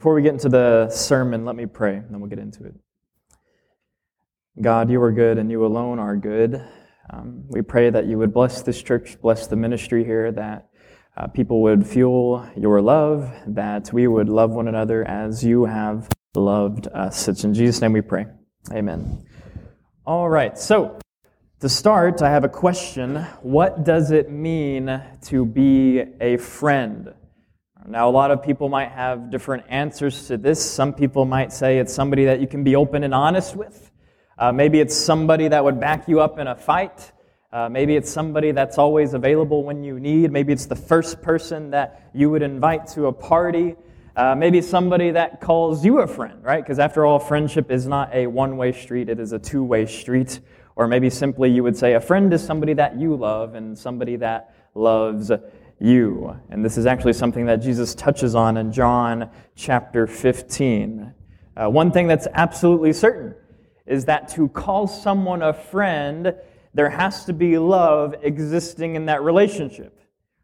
Before we get into the sermon, let me pray, and then we'll get into it. God, you are good, and you alone are good. Um, we pray that you would bless this church, bless the ministry here, that uh, people would feel your love, that we would love one another as you have loved us. It's in Jesus' name we pray. Amen. All right, so to start, I have a question. What does it mean to be a friend? Now, a lot of people might have different answers to this. Some people might say it's somebody that you can be open and honest with. Uh, maybe it's somebody that would back you up in a fight. Uh, maybe it's somebody that's always available when you need. Maybe it's the first person that you would invite to a party. Uh, maybe somebody that calls you a friend, right? Because after all, friendship is not a one way street, it is a two way street. Or maybe simply you would say a friend is somebody that you love and somebody that loves you. And this is actually something that Jesus touches on in John chapter 15. Uh, one thing that's absolutely certain is that to call someone a friend, there has to be love existing in that relationship.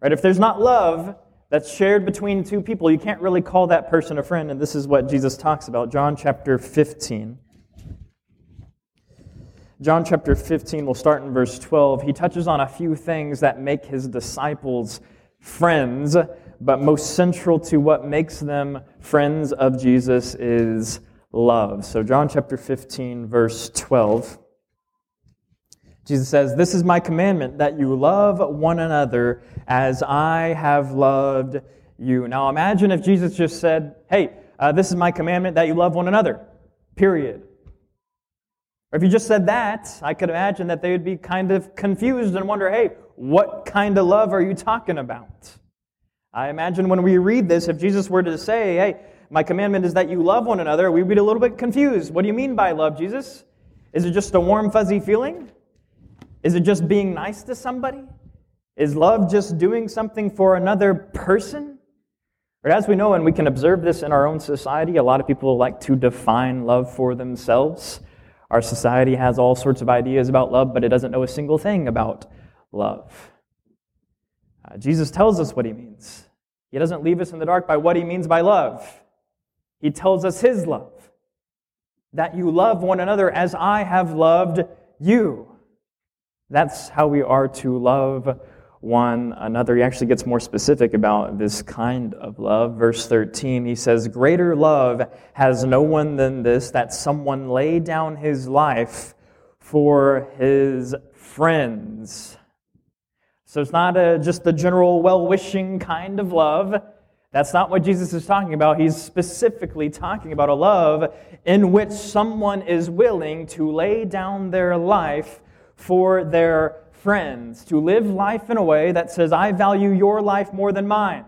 Right? If there's not love that's shared between two people, you can't really call that person a friend. And this is what Jesus talks about. John chapter 15. John chapter 15, we'll start in verse 12. He touches on a few things that make his disciples friends, but most central to what makes them friends of Jesus is love. So, John chapter 15, verse 12. Jesus says, This is my commandment that you love one another as I have loved you. Now imagine if Jesus just said, Hey, uh, this is my commandment that you love one another, period. Or if you just said that, I could imagine that they would be kind of confused and wonder, hey, what kind of love are you talking about? I imagine when we read this, if Jesus were to say, hey, my commandment is that you love one another, we'd be a little bit confused. What do you mean by love, Jesus? Is it just a warm, fuzzy feeling? Is it just being nice to somebody? Is love just doing something for another person? But as we know, and we can observe this in our own society, a lot of people like to define love for themselves. Our society has all sorts of ideas about love, but it doesn't know a single thing about love. Uh, Jesus tells us what he means. He doesn't leave us in the dark by what he means by love. He tells us his love that you love one another as I have loved you. That's how we are to love one another. He actually gets more specific about this kind of love. Verse 13, he says, Greater love has no one than this, that someone lay down his life for his friends. So it's not a, just the general well wishing kind of love. That's not what Jesus is talking about. He's specifically talking about a love in which someone is willing to lay down their life for their friends, to live life in a way that says, I value your life more than mine.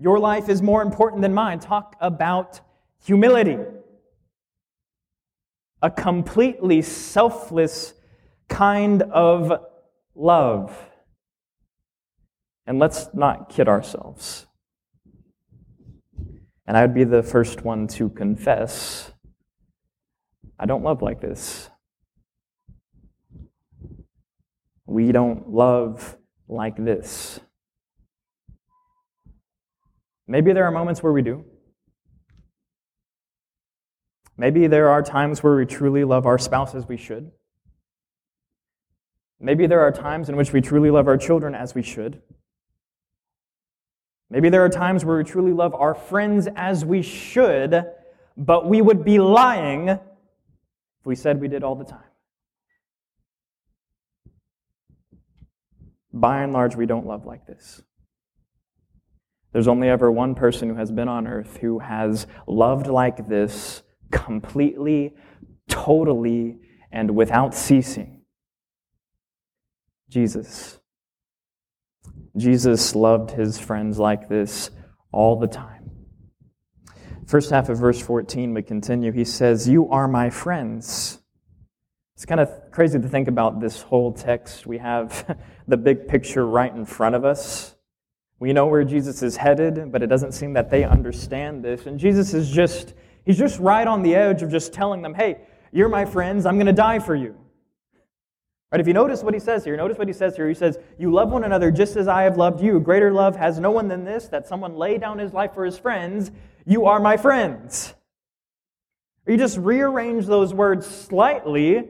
Your life is more important than mine. Talk about humility. A completely selfless kind of love. And let's not kid ourselves. And I would be the first one to confess I don't love like this. We don't love like this. Maybe there are moments where we do. Maybe there are times where we truly love our spouse as we should. Maybe there are times in which we truly love our children as we should. Maybe there are times where we truly love our friends as we should, but we would be lying if we said we did all the time. By and large, we don't love like this. There's only ever one person who has been on earth who has loved like this completely, totally, and without ceasing Jesus. Jesus loved his friends like this all the time. First half of verse 14, we continue. He says, You are my friends it's kind of crazy to think about this whole text. We have the big picture right in front of us. We know where Jesus is headed, but it doesn't seem that they understand this. And Jesus is just, he's just right on the edge of just telling them, hey, you're my friends, I'm going to die for you. Right, if you notice what he says here, notice what he says here. He says, You love one another just as I have loved you. Greater love has no one than this, that someone lay down his life for his friends. You are my friends. You just rearrange those words slightly,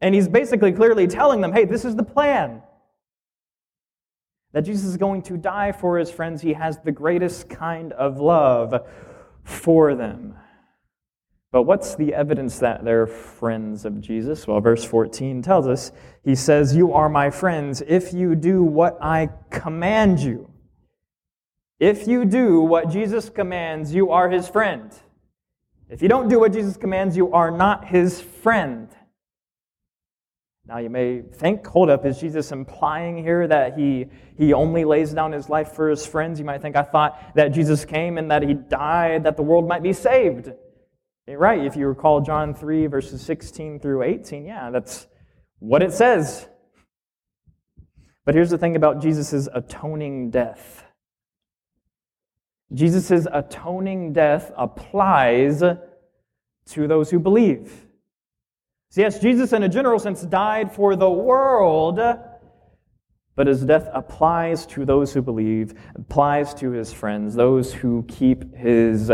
and he's basically clearly telling them, Hey, this is the plan. That Jesus is going to die for his friends. He has the greatest kind of love for them. But what's the evidence that they're friends of Jesus? Well, verse 14 tells us, He says, You are my friends if you do what I command you. If you do what Jesus commands, you are his friend. If you don't do what Jesus commands, you are not his friend. Now you may think, hold up, is Jesus implying here that he, he only lays down his life for his friends? You might think, I thought that Jesus came and that he died that the world might be saved. Right, if you recall John 3, verses 16 through 18, yeah, that's what it says. But here's the thing about Jesus' atoning death Jesus' atoning death applies to those who believe. So, yes, Jesus, in a general sense, died for the world, but his death applies to those who believe, applies to his friends, those who keep his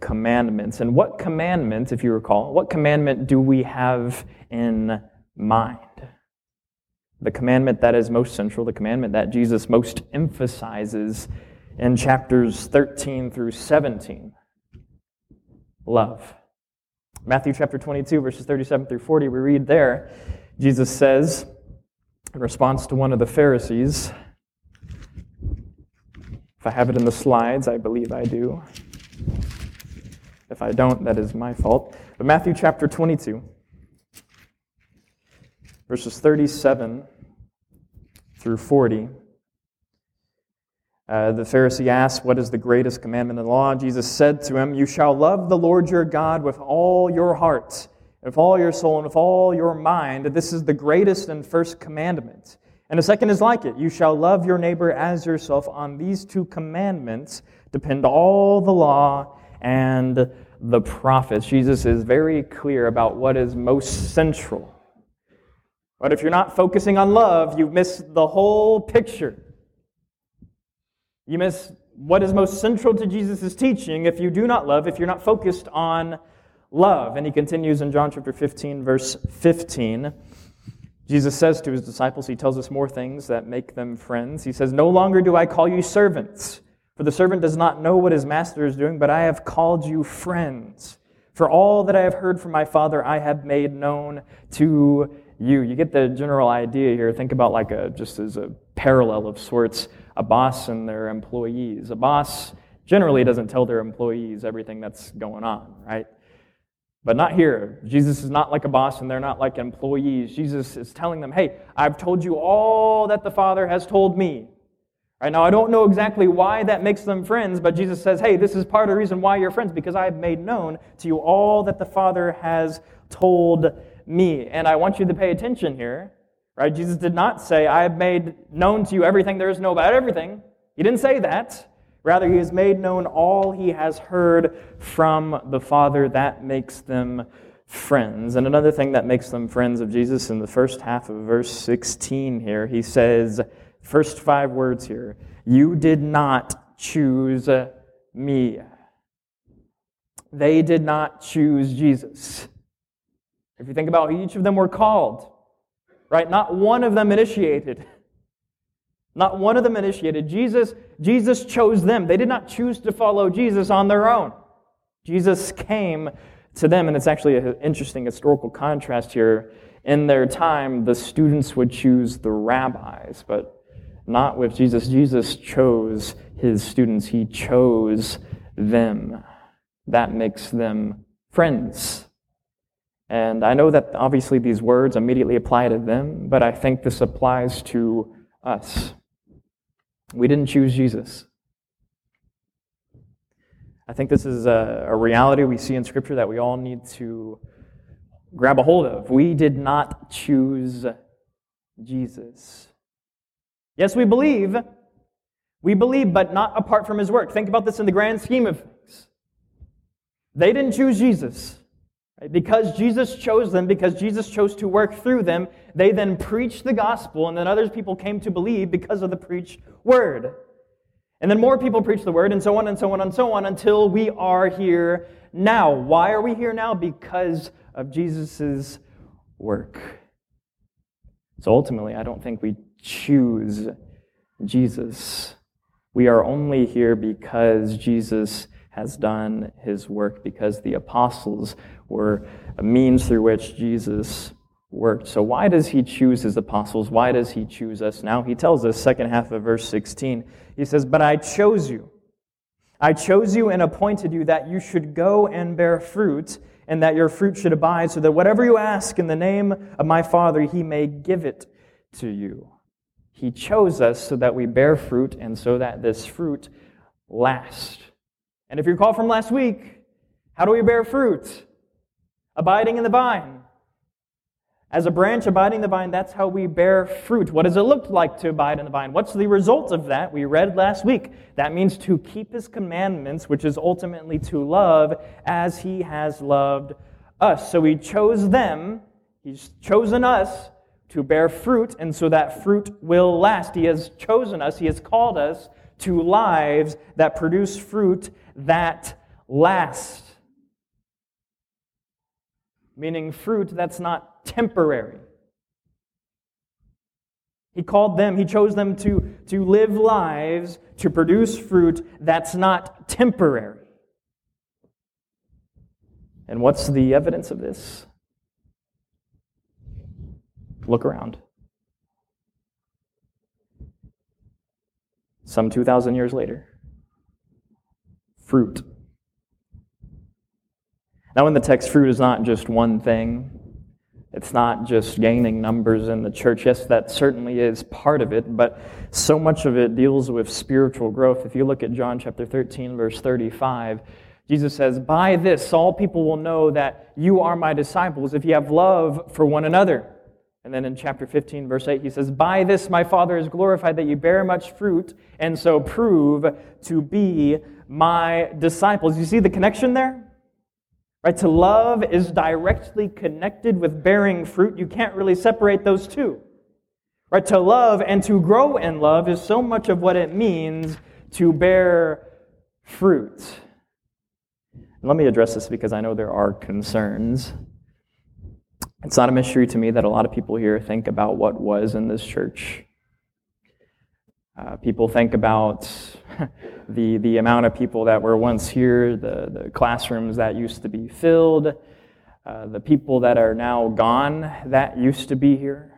commandments. And what commandment, if you recall, what commandment do we have in mind? The commandment that is most central, the commandment that Jesus most emphasizes in chapters 13 through 17 love. Matthew chapter 22, verses 37 through 40, we read there, Jesus says, in response to one of the Pharisees, if I have it in the slides, I believe I do. If I don't, that is my fault. But Matthew chapter 22, verses 37 through 40. Uh, the Pharisee asked, What is the greatest commandment in the law? Jesus said to him, You shall love the Lord your God with all your heart, with all your soul, and with all your mind. This is the greatest and first commandment. And the second is like it You shall love your neighbor as yourself. On these two commandments depend all the law and the prophets. Jesus is very clear about what is most central. But if you're not focusing on love, you miss the whole picture. You miss what is most central to Jesus' teaching if you do not love, if you're not focused on love. And he continues in John chapter 15, verse 15. Jesus says to his disciples, he tells us more things that make them friends. He says, No longer do I call you servants for the servant does not know what his master is doing, but I have called you friends. For all that I have heard from my Father, I have made known to you. You get the general idea here. Think about like a, just as a parallel of sorts, a boss and their employees. A boss generally doesn't tell their employees everything that's going on, right? But not here. Jesus is not like a boss and they're not like employees. Jesus is telling them, hey, I've told you all that the Father has told me. Right now, I don't know exactly why that makes them friends, but Jesus says, hey, this is part of the reason why you're friends, because I have made known to you all that the Father has told me. And I want you to pay attention here. Right? Jesus did not say, I have made known to you everything there is to know about everything. He didn't say that. Rather, he has made known all he has heard from the Father. That makes them friends. And another thing that makes them friends of Jesus in the first half of verse 16 here, he says, First five words here. You did not choose me. They did not choose Jesus. If you think about each of them were called, right? Not one of them initiated. Not one of them initiated. Jesus, Jesus chose them. They did not choose to follow Jesus on their own. Jesus came to them, and it's actually an interesting historical contrast here. In their time, the students would choose the rabbis, but not with Jesus. Jesus chose his students, he chose them. That makes them friends. And I know that obviously these words immediately apply to them, but I think this applies to us. We didn't choose Jesus. I think this is a, a, reality we see in Scripture that we all need to grab a hold of. We did not choose Jesus. Yes, we believe. We believe, but not apart from his work. Think about this in the grand scheme of things. They didn't choose Jesus. Right? Because Jesus chose them, because Jesus chose to work through them, They then preached the gospel, and then other people came to believe because of the preached word. And then more people preach the word, and so on and so on and so on until we are here now. Why are we here now? Because of Jesus' work. So ultimately, I don't think we choose Jesus. We are only here because Jesus has done his work, because the apostles were a means through which Jesus worked. So why does he choose his apostles? Why does he choose us now? He tells us, second half of verse 16, he says, But I chose you. I chose you and appointed you that you should go and bear fruit, and that your fruit should abide, so that whatever you ask in the name of my Father, he may give it to you. He chose us so that we bear fruit and so that this fruit lasts. And if you recall from last week, how do we bear fruit? Abiding in the vine. As a branch abiding in the vine, that's how we bear fruit. What does it look like to abide in the vine? What's the result of that? We read last week. That means to keep his commandments, which is ultimately to love as he has loved us. So he chose them, he's chosen us to bear fruit, and so that fruit will last. He has chosen us, he has called us to lives that produce fruit that last. Meaning fruit that's not temporary. He called them, he chose them to, to live lives, to produce fruit that's not temporary. And what's the evidence of this? Look around. Some 2,000 years later, fruit. Now, in the text, fruit is not just one thing. It's not just gaining numbers in the church. Yes, that certainly is part of it, but so much of it deals with spiritual growth. If you look at John chapter 13, verse 35, Jesus says, By this all people will know that you are my disciples if you have love for one another. And then in chapter 15, verse 8, he says, By this my Father is glorified that you bear much fruit and so prove to be my disciples. You see the connection there? Right? To love is directly connected with bearing fruit. You can't really separate those two. Right? To love and to grow in love is so much of what it means to bear fruit. And let me address this because I know there are concerns. It's not a mystery to me that a lot of people here think about what was in this church. Uh, people think about the, the amount of people that were once here, the, the classrooms that used to be filled, uh, the people that are now gone that used to be here.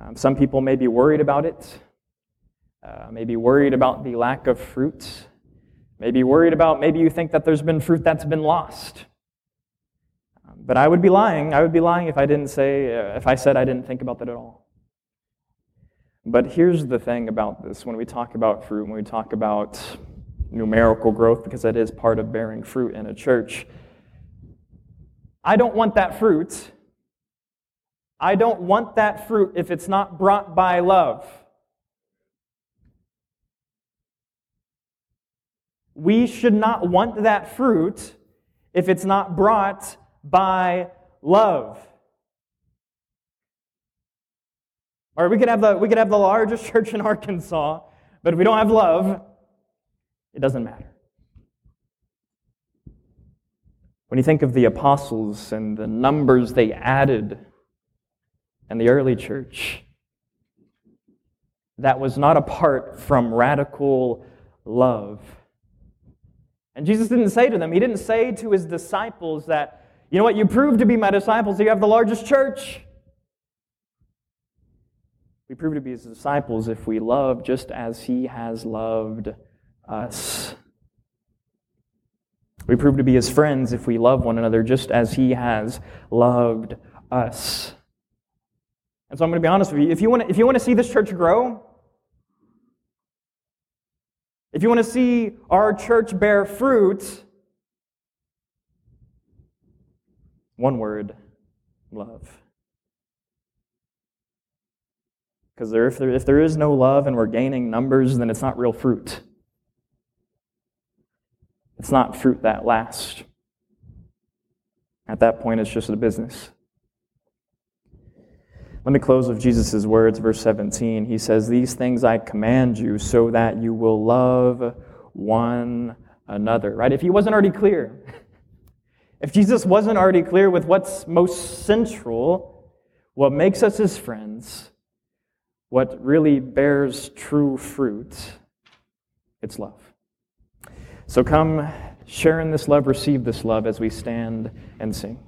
Um, some people may be worried about it, uh, maybe worried about the lack of fruit, maybe worried about, maybe you think that there's been fruit that's been lost. But I would be lying. I would be lying if I didn't say, if I said I didn't think about that at all. But here's the thing about this when we talk about fruit, when we talk about numerical growth, because that is part of bearing fruit in a church, I don't want that fruit. I don't want that fruit if it's not brought by love. We should not want that fruit if it's not brought by love. Or we could have the, we could have the largest church in Arkansas, but if we don't have love, it doesn't matter. When you think of the apostles and the numbers they added in the early church, that was not apart from radical love. And Jesus didn't say to them, He didn't say to His disciples that, you know what, you proved to be my disciples, you have the largest church. We prove to be his disciples if we love just as he has loved us. We prove to be his friends if we love one another just as he has loved us. And so I'm going to be honest with you. If you want to, if you want to see this church grow, if you want to see our church bear fruit, one word love. Because if, there, if there is no love and we're gaining numbers, then it's not real fruit. It's not fruit that lasts. At that point, it's just a business. Let me close with Jesus' words, verse 17, he says, These things I command you so that you will love one another. Right? If he wasn't already clear, if Jesus wasn't already clear with what's most central, what makes us his friends, what really bears true fruit, it's love. So come, share in this love, receive this love as we stand and sing.